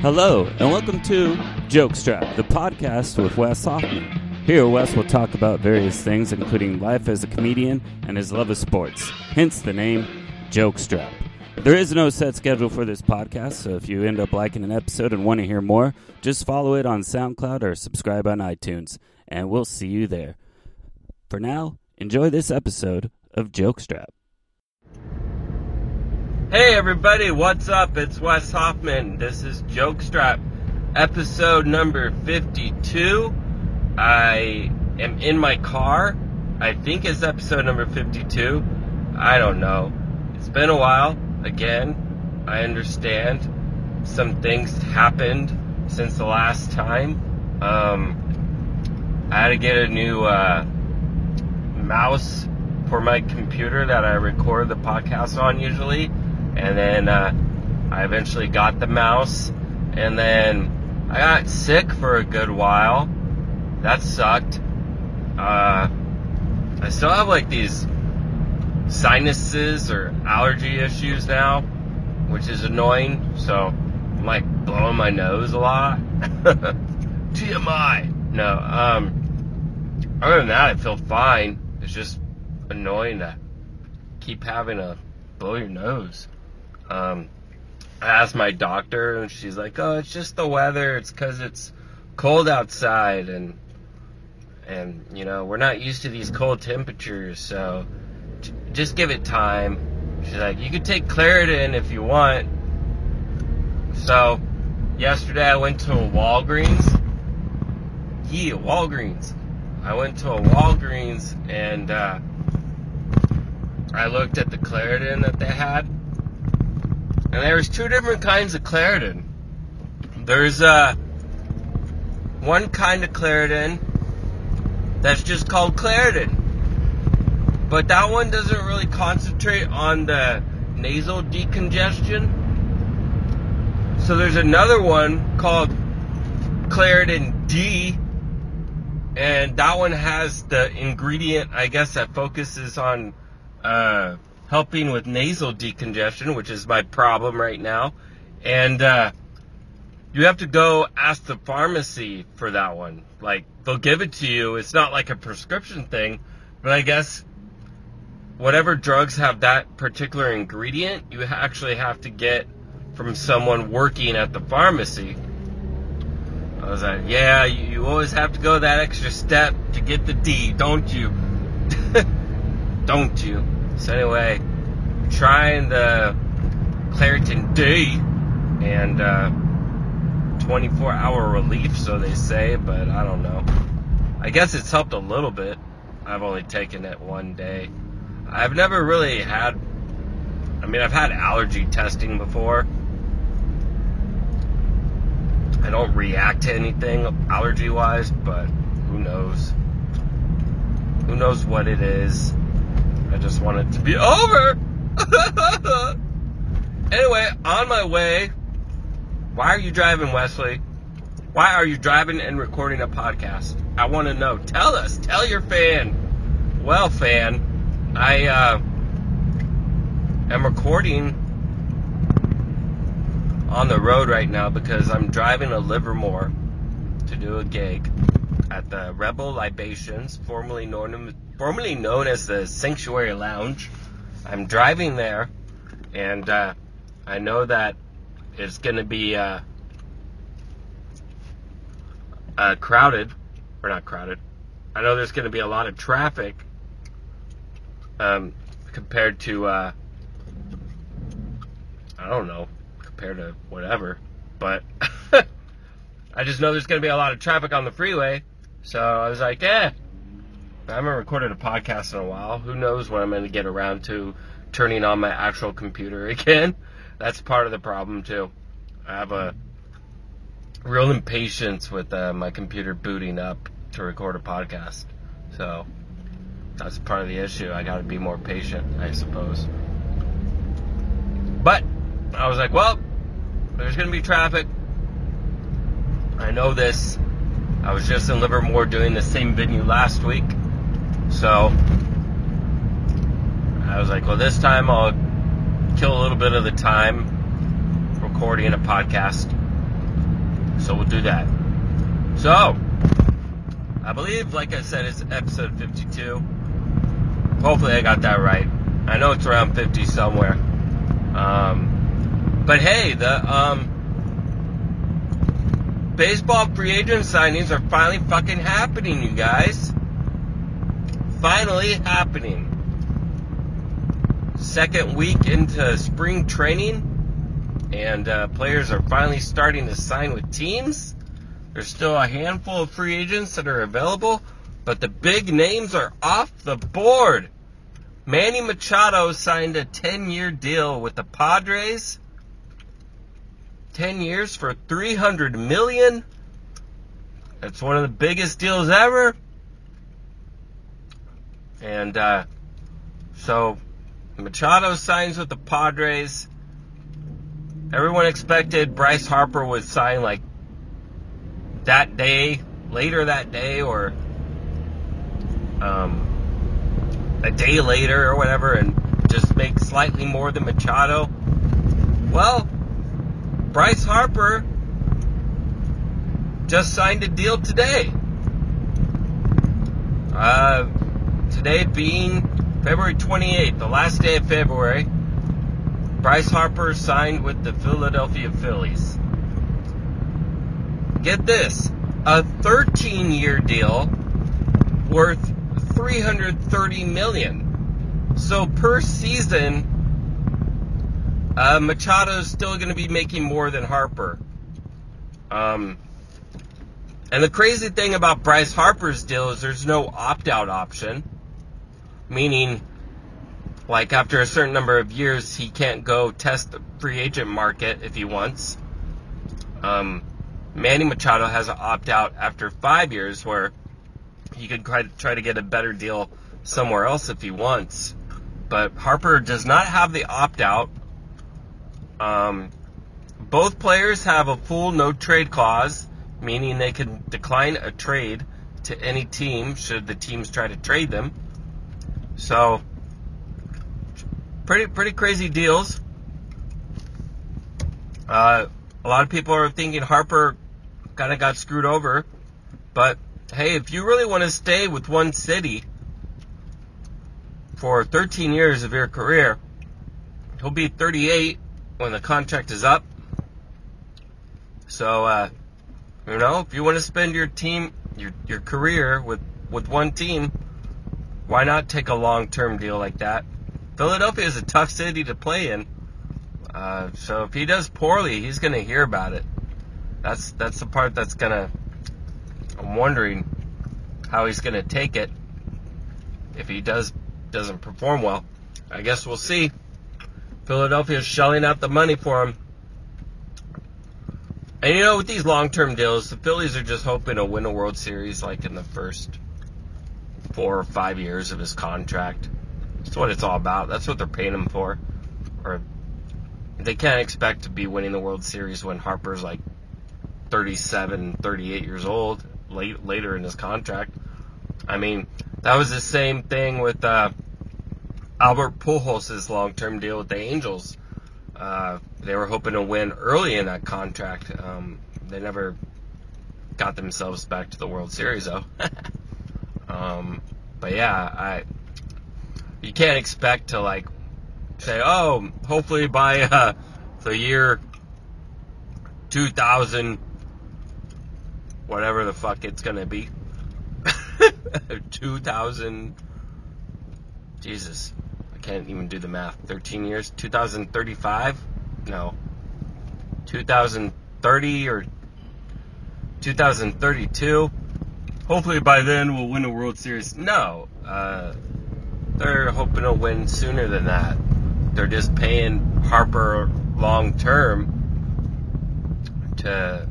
Hello, and welcome to Jokestrap, the podcast with Wes Hoffman. Here, Wes will talk about various things, including life as a comedian and his love of sports, hence the name Jokestrap. There is no set schedule for this podcast, so if you end up liking an episode and want to hear more, just follow it on SoundCloud or subscribe on iTunes, and we'll see you there. For now, enjoy this episode of Jokestrap. Hey everybody, what's up? It's Wes Hoffman. This is Jokestrap, episode number 52. I am in my car. I think it's episode number 52. I don't know. It's been a while. Again, I understand some things happened since the last time. Um, I had to get a new uh, mouse for my computer that I record the podcast on usually and then uh, I eventually got the mouse, and then I got sick for a good while. That sucked. Uh, I still have like these sinuses or allergy issues now, which is annoying. So I'm like blowing my nose a lot. TMI. No. Um. Other than that, I feel fine. It's just annoying to keep having to blow your nose. Um, I asked my doctor, and she's like, "Oh, it's just the weather. It's because it's cold outside, and and you know we're not used to these cold temperatures. So j- just give it time." She's like, "You could take Claritin if you want." So yesterday I went to a Walgreens. Yeah, Walgreens. I went to a Walgreens and uh, I looked at the Claritin that they had and there's two different kinds of Claritin. There's uh, one kind of Claritin that's just called Claritin. But that one doesn't really concentrate on the nasal decongestion. So there's another one called Claritin D. And that one has the ingredient, I guess, that focuses on uh, helping with nasal decongestion, which is my problem right now. And uh, you have to go ask the pharmacy for that one. Like, they'll give it to you. It's not like a prescription thing, but I guess whatever drugs have that particular ingredient, you actually have to get from someone working at the pharmacy. I was like, yeah, you always have to go that extra step to get the D, don't you? don't you? So anyway, trying the Claritin D and uh, 24 hour relief, so they say, but I don't know. I guess it's helped a little bit. I've only taken it one day. I've never really had, I mean, I've had allergy testing before. I don't react to anything allergy wise, but who knows? Who knows what it is? I just want it to be over. anyway, on my way. Why are you driving, Wesley? Why are you driving and recording a podcast? I want to know. Tell us. Tell your fan. Well, fan, I uh, am recording on the road right now because I'm driving to Livermore to do a gig at the Rebel Libations, formerly known formerly known as the Sanctuary Lounge. I'm driving there, and uh, I know that it's going to be uh, uh, crowded, or not crowded. I know there's going to be a lot of traffic um, compared to, uh, I don't know, compared to whatever. But I just know there's going to be a lot of traffic on the freeway. So I was like, eh, I haven't recorded a podcast in a while. Who knows when I'm going to get around to turning on my actual computer again? That's part of the problem too. I have a real impatience with uh, my computer booting up to record a podcast. So that's part of the issue. I got to be more patient, I suppose. But I was like, well, there's going to be traffic. I know this. I was just in Livermore doing the same venue last week. So I was like, well, this time I'll kill a little bit of the time recording a podcast. So we'll do that. So, I believe, like I said, it's episode 52. Hopefully, I got that right. I know it's around 50 somewhere. Um, but hey, the um, baseball free agent signings are finally fucking happening, you guys. Finally happening. Second week into spring training, and uh, players are finally starting to sign with teams. There's still a handful of free agents that are available, but the big names are off the board. Manny Machado signed a 10 year deal with the Padres. 10 years for 300 million. That's one of the biggest deals ever. And uh, so Machado signs with the Padres. Everyone expected Bryce Harper would sign like that day, later that day, or um, a day later or whatever, and just make slightly more than Machado. Well, Bryce Harper just signed a deal today. Uh, today being February 28th, the last day of February, Bryce Harper signed with the Philadelphia Phillies. Get this a 13 year deal worth 330 million. So per season, uh, Machado is still going to be making more than Harper. Um, and the crazy thing about Bryce Harper's deal is there's no opt out option, meaning, like after a certain number of years, he can't go test the free agent market if he wants. Um, Manny Machado has an opt out after five years where he could try to, get a better deal somewhere else if he wants. But Harper does not have the opt out. Um, both players have a full no trade clause, meaning they can decline a trade to any team should the teams try to trade them. So, pretty pretty crazy deals. Uh, a lot of people are thinking Harper kind of got screwed over, but hey, if you really want to stay with one city for 13 years of your career, he'll be 38 when the contract is up. So, uh, you know, if you want to spend your team, your your career with with one team, why not take a long term deal like that? Philadelphia is a tough city to play in. Uh, so if he does poorly, he's going to hear about it. That's that's the part that's going to. I'm wondering how he's going to take it if he does doesn't perform well. I guess we'll see. Philadelphia is shelling out the money for him. And you know, with these long term deals, the Phillies are just hoping to win a World Series like in the first four or five years of his contract. That's what it's all about. That's what they're paying him for. Or they can't expect to be winning the World Series when Harper's like 37, 38 years old late, later in his contract. I mean, that was the same thing with uh, Albert Pujols' long-term deal with the Angels. Uh, they were hoping to win early in that contract. Um, they never got themselves back to the World Series, though. um, but yeah, I you can't expect to like say, oh, hopefully by uh, the year 2000, whatever the fuck it's gonna be, 2000. Jesus, I can't even do the math. 13 years? 2035? No. 2030 or 2032? Hopefully by then we'll win a World Series. No. Uh, they're hoping to win sooner than that. They're just paying Harper long term to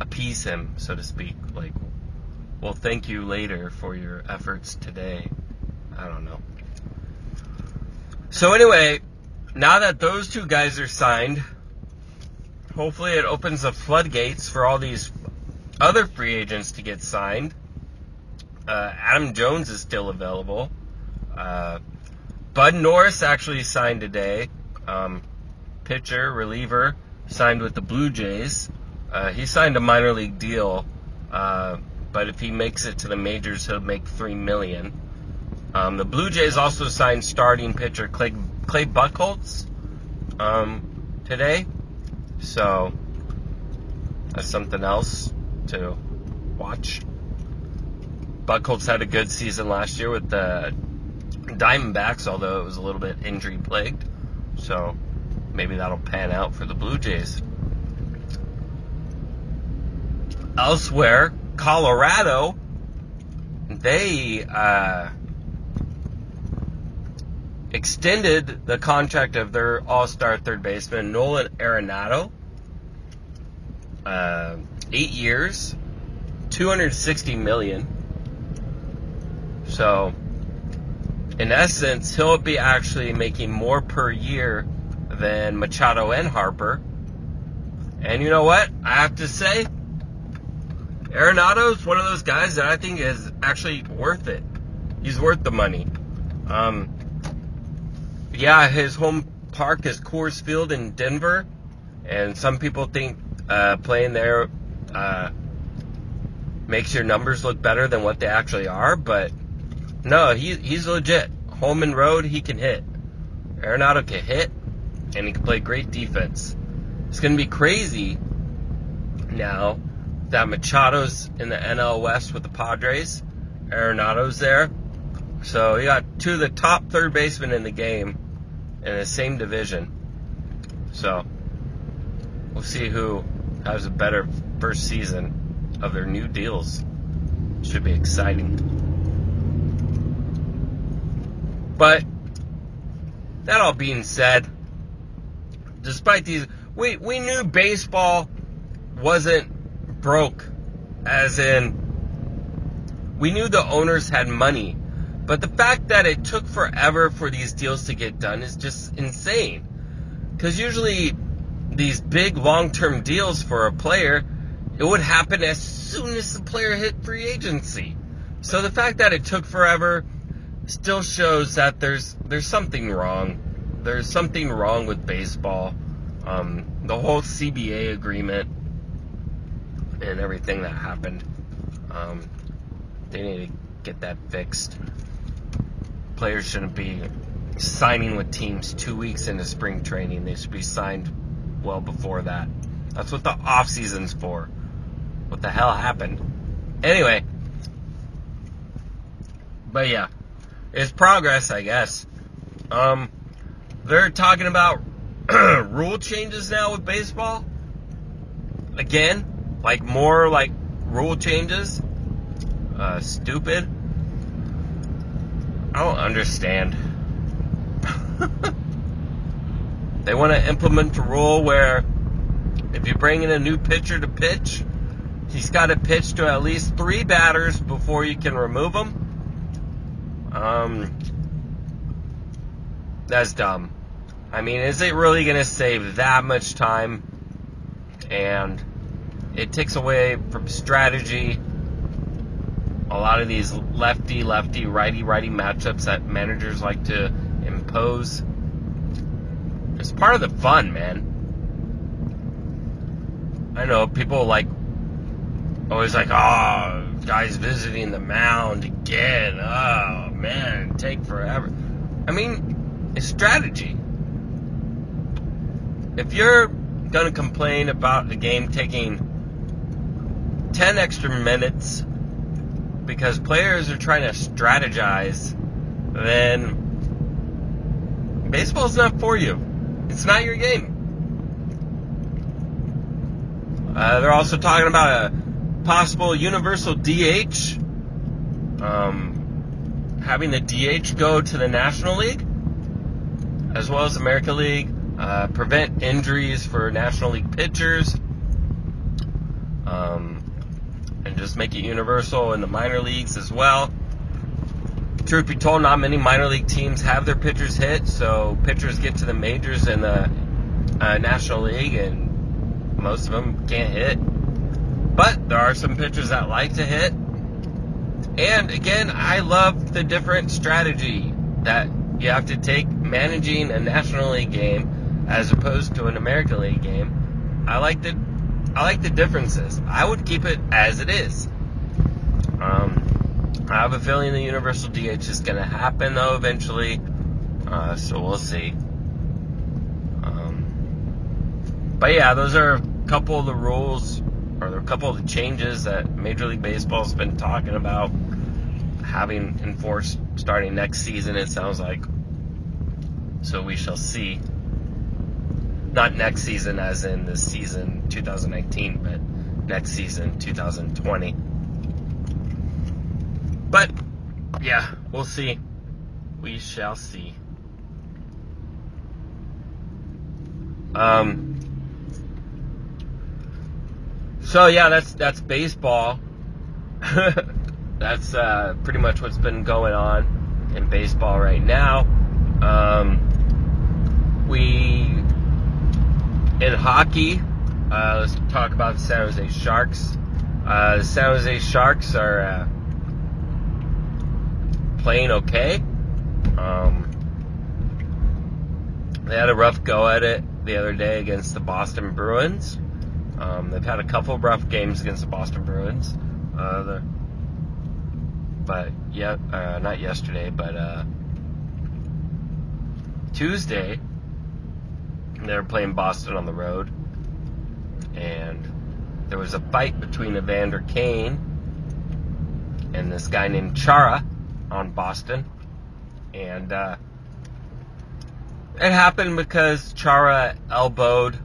appease him, so to speak. Like, well, thank you later for your efforts today. I don't know. So anyway, now that those two guys are signed, hopefully it opens the floodgates for all these other free agents to get signed. Uh, Adam Jones is still available. Uh, Bud Norris actually signed today. Um, pitcher, reliever, signed with the Blue Jays. Uh, he signed a minor league deal, uh, but if he makes it to the majors, he'll make three million. Um, the Blue Jays also signed starting pitcher Clay, Clay Buchholz um, today, so that's something else to watch. Buchholz had a good season last year with the Diamondbacks, although it was a little bit injury plagued. So maybe that'll pan out for the Blue Jays. Elsewhere, Colorado, they uh, extended the contract of their all-star third baseman Nolan Arenado. Uh, eight years, 260 million. So, in essence, he'll be actually making more per year than Machado and Harper. And you know what? I have to say, Arenado's one of those guys that I think is actually worth it. He's worth the money. Um, yeah, his home park is Coors Field in Denver, and some people think uh, playing there uh, makes your numbers look better than what they actually are. But no, he, he's legit. Home and road, he can hit. Arenado can hit, and he can play great defense. It's going to be crazy now that Machado's in the NL West with the Padres. Arenado's there. So you got two of the top third basemen in the game in the same division. So we'll see who has a better first season of their new deals. Should be exciting. But that all being said, despite these, we we knew baseball wasn't broke, as in we knew the owners had money, but the fact that it took forever for these deals to get done is just insane. Because usually these big long-term deals for a player, it would happen as soon as the player hit free agency. So the fact that it took forever still shows that there's there's something wrong. There's something wrong with baseball. Um, the whole CBA agreement and everything that happened. Um, they need to get that fixed. Players shouldn't be signing with teams two weeks into spring training. They should be signed well before that. That's what the off season's for. What the hell happened? Anyway, but yeah, it's progress, I guess. Um, they're talking about rule changes now with baseball. Again, like more like rule changes. Uh, stupid. I don't understand. they want to implement a rule where if you bring in a new pitcher to pitch, he's got to pitch to at least three batters before you can remove him. Um, that's dumb. I mean, is it really going to save that much time? And it takes away from strategy. A lot of these lefty, lefty, righty, righty matchups that managers like to impose. It's part of the fun, man. I know people like always like, oh, guys visiting the mound again. Oh man, take forever. I mean, it's strategy. If you're gonna complain about the game taking ten extra minutes because players are trying to strategize, then baseball's not for you. It's not your game. Uh, they're also talking about a possible universal DH. Um, having the DH go to the National League as well as American League. Uh, prevent injuries for National League pitchers. Um, and just make it universal in the minor leagues as well. Truth be told, not many minor league teams have their pitchers hit, so pitchers get to the majors in the uh, National League, and most of them can't hit. But there are some pitchers that like to hit. And again, I love the different strategy that you have to take managing a National League game as opposed to an American League game. I like the I like the differences. I would keep it as it is. Um, I have a feeling the universal DH is going to happen though eventually. Uh, so we'll see. Um, but yeah, those are a couple of the rules or a couple of changes that Major League Baseball's been talking about having enforced starting next season. It sounds like. So we shall see not next season as in the season 2019, but next season 2020. But yeah, we'll see. We shall see. Um. So yeah, that's that's baseball. that's uh, pretty much what's been going on in baseball right now. Um, we in hockey, uh, let's talk about the San Jose Sharks. Uh, the San Jose Sharks are uh, playing okay. Um, they had a rough go at it the other day against the Boston Bruins. Um, they've had a couple rough games against the Boston Bruins. Uh, but yeah, uh, not yesterday, but uh, Tuesday they were playing Boston on the road, and there was a fight between Evander Kane and this guy named Chara on Boston, and uh, it happened because Chara elbowed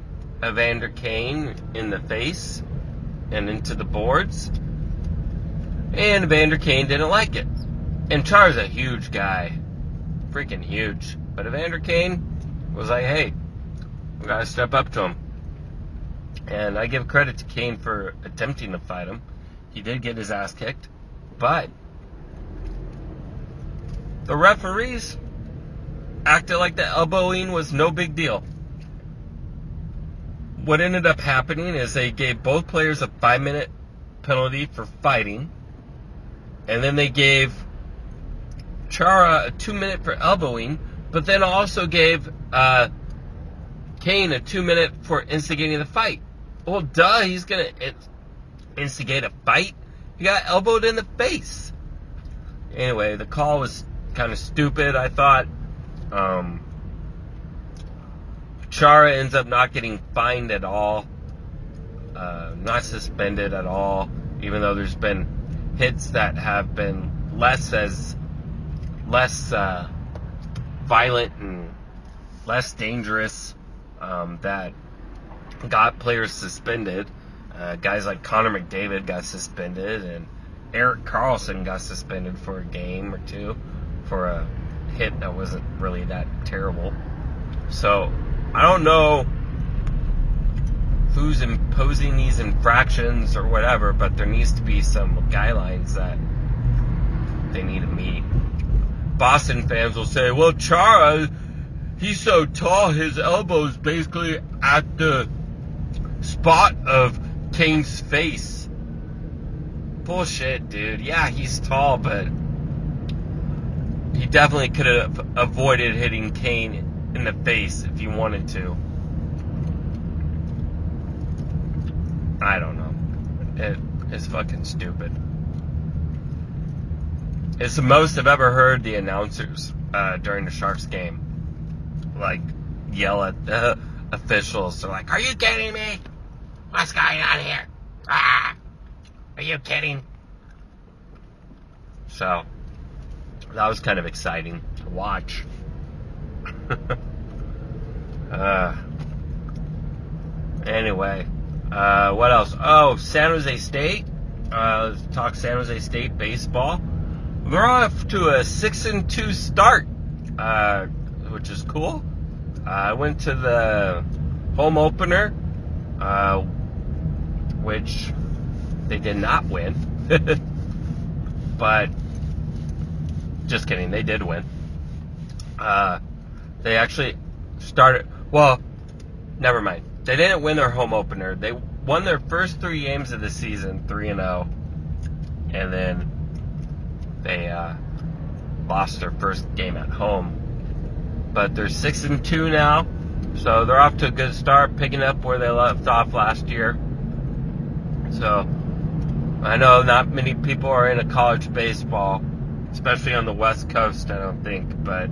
Evander Kane in the face and into the boards, and Evander Kane didn't like it. And Char's a huge guy, freaking huge, but Evander Kane was like, "Hey, we gotta step up to him. And I give credit to Kane for attempting to fight him. He did get his ass kicked, but the referees acted like the elbowing was no big deal. What ended up happening is they gave both players a five minute penalty for fighting, and then they gave Chara a two minute for elbowing, but then also gave uh, Kane a two minute for instigating the fight. Well, duh, he's gonna instigate a fight. He got elbowed in the face. Anyway, the call was kind of stupid, I thought. Um, Chara ends up not getting fined at all, uh, not suspended at all, even though there's been hits that have been less as less uh, violent and less dangerous um, that got players suspended. Uh, guys like Connor McDavid got suspended, and Erik Karlsson got suspended for a game or two for a hit that wasn't really that terrible. So I don't know who's imposing these infractions or whatever, but there needs to be some guidelines that they need to meet. Boston fans will say, well, Chara he's so tall, his elbow's basically at the spot of Kane's face. Bullshit, dude. Yeah, he's tall, but he definitely could have avoided hitting Kane in the face if you wanted to. I don't know. It is fucking stupid. It's the most I've ever heard the announcers uh, during the Sharks game like yell at the officials. They're like, "Are you kidding me? What's going on here? Ah, are you kidding?" So that was kind of exciting to watch. uh, anyway, uh, what else? Oh, San Jose State. Uh, talk San Jose State baseball. We're off to a six and two start, uh, which is cool. Uh, I went to the home opener, uh, which they did not win. but just kidding, they did win. Uh, they actually started. Well, never mind. They didn't win their home opener. They won their first three games of the season, three and zero, oh, and then they uh, lost their first game at home but they're six and two now, so they're off to a good start, picking up where they left off last year. So I know not many people are into college baseball, especially on the West Coast. I don't think, but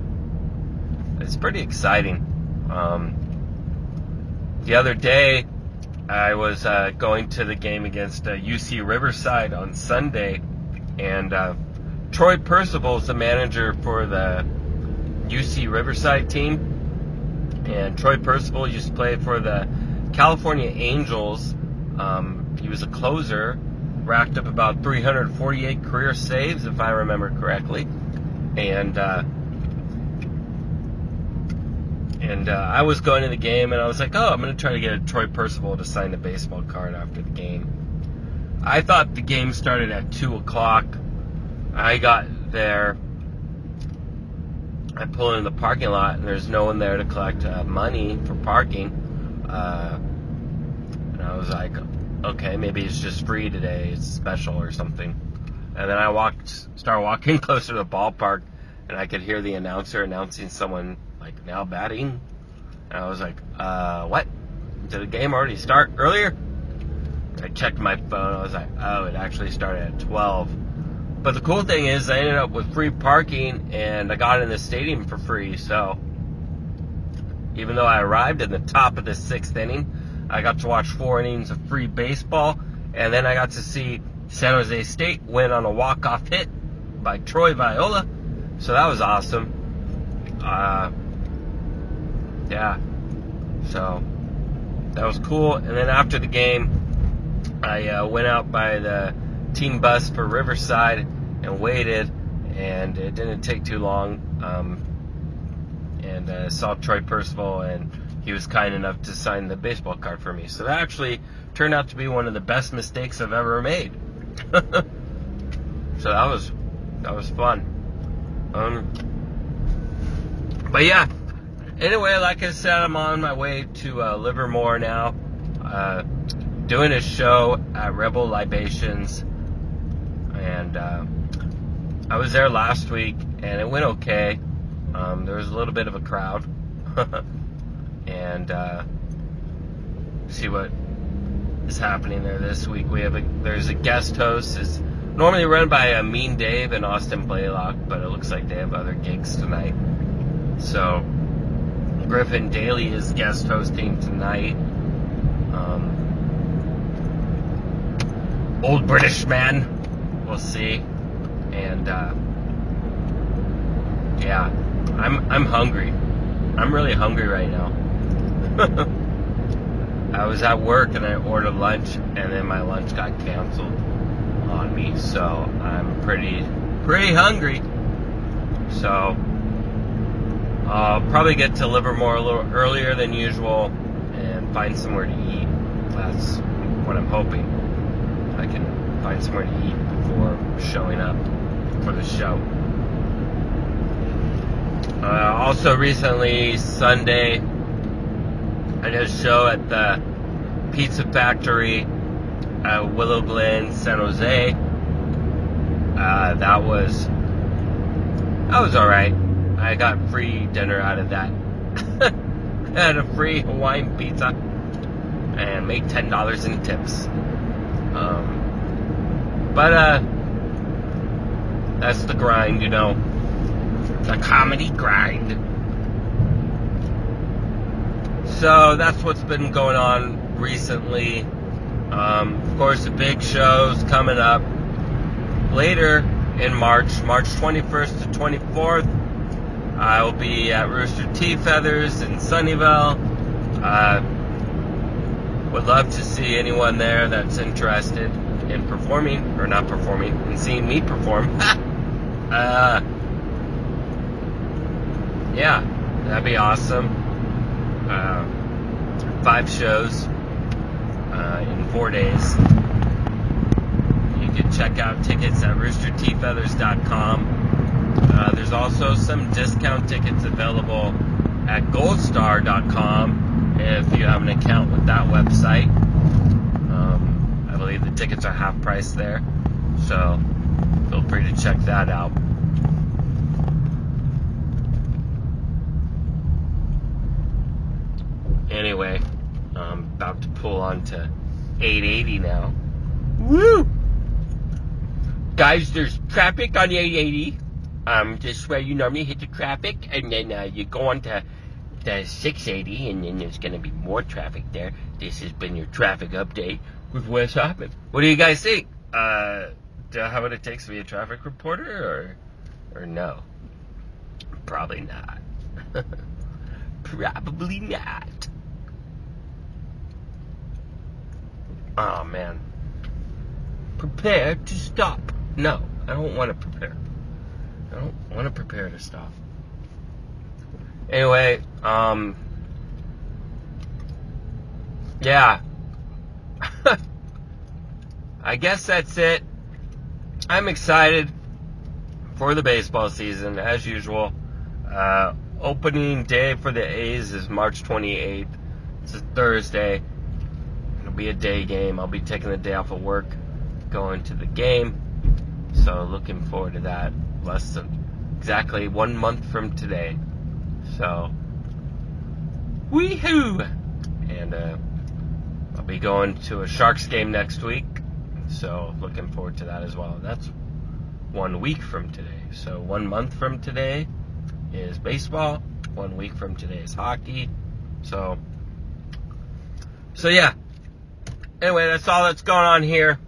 it's pretty exciting. Um, the other day, I was uh, going to the game against uh, UC Riverside on Sunday, and uh, Troy Percival is the manager for the UC Riverside team. And Troy Percival used to play for the California Angels. Um, he was a closer, racked up about 348 career saves, if I remember correctly. And uh, and uh, I was going to the game, and I was like, oh, I'm going to try to get a Troy Percival to sign a baseball card after the game. I thought the game started at 2 o'clock. I got there. I pull in the parking lot, and there's no one there to collect uh, money for parking. Uh, and I was like, okay, maybe it's just free today. It's special or something. And then I walked, start walking closer to the ballpark, and I could hear the announcer announcing someone like now batting. And I was like, uh, what? Did the game already start earlier? I checked my phone. I was like, oh, it actually started at 12. But the cool thing is, I ended up with free parking and I got in the stadium for free. So even though I arrived in the top of the sixth inning, I got to watch four innings of free baseball. And then I got to see San Jose State win on a walk-off hit by Troy Viola. So that was awesome. Uh, yeah. So that was cool. And then after the game, I uh, went out by the team bus for Riverside and waited, and it didn't take too long. Um, and uh, saw Troy Percival, and he was kind enough to sign the baseball card for me. So that actually turned out to be one of the best mistakes I've ever made. so that was that was fun. Um, but yeah, anyway, like I said, I'm on my way to uh, Livermore now, uh, doing a show at Rebel Libations, and uh, I was there last week, and it went okay. Um, there was a little bit of a crowd, and uh, see what is happening there this week. We have a there's a guest host. It's normally run by uh, Mean Dave and Austin Blaylock, but it looks like they have other gigs tonight. So Griffin Daly is guest hosting tonight. Um, old British man, we'll see. And uh, yeah, I'm I'm hungry. I'm really hungry right now. I was at work and I ordered lunch, and then my lunch got canceled on me, so I'm pretty pretty hungry. So uh, probably get to Livermore a little earlier than usual and find somewhere to eat. That's what I'm hoping. I can find somewhere to eat before showing up for the show. Uh, also, recently, Sunday, I did a show at the Pizza Factory at Willow Glen, San Jose. Uh, that was that was all right. I got free dinner out of that. I had a free Hawaiian pizza and made ten dollars in tips. Um, but uh, that's the grind, you know, the comedy grind. So that's what's been going on recently. Um, of course, the big shows coming up later in March, March 21st to 24th. I will be at Rooster T Feathers in Sunnyvale. Uh, would love to see anyone there that's interested in performing, or not performing, and seeing me perform. uh, yeah, that'd be awesome. Uh, five shows uh, in four days. You can check out tickets at roostertfeathers.com. Uh, there's also some discount tickets available at goldstar.com if you have an account with that website. Um, I believe the tickets are half price there, so feel free to check that out. Anyway, I'm about to pull on to 880 now. Woo! Guys, there's traffic on the 880. Um, just where you normally hit the traffic, and then uh, you go on to the 680, and then there's going to be more traffic there. This has been your traffic update with Wes Hoffman. What do you guys think? Uh, do I have what it takes to be a traffic reporter, or, or no? Probably not. Probably not. Oh man. Prepare to stop. No, I don't want to prepare. I don't want to prepare to stop. Anyway, um, yeah. I guess that's it. I'm excited for the baseball season as usual. Uh, opening day for the A's is March 28th. It's a Thursday. It'll be a day game. I'll be taking the day off of work, going to the game. So looking forward to that. Less than exactly one month from today. So, weehoo! And uh, I'll be going to a Sharks game next week. So looking forward to that as well. That's one week from today. So one month from today is baseball. One week from today is hockey. So, so yeah. Anyway, that's all that's going on here.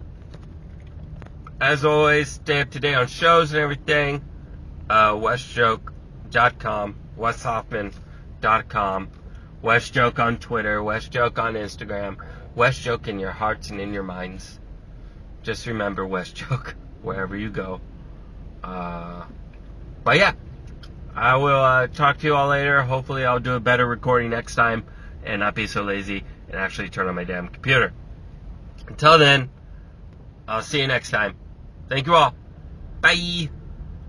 As always, stay up to date on shows and everything. Uh, WesJoke.com, WesHoffman.com, WesJoke on Twitter, WesJoke on Instagram, WesJoke in your hearts and in your minds. Just remember WesJoke wherever you go. Uh, but yeah. I will uh, talk to you all later. Hopefully, I'll do a better recording next time and not be so lazy and actually turn on my damn computer. Until then, I'll see you next time. Thank you all. Bye.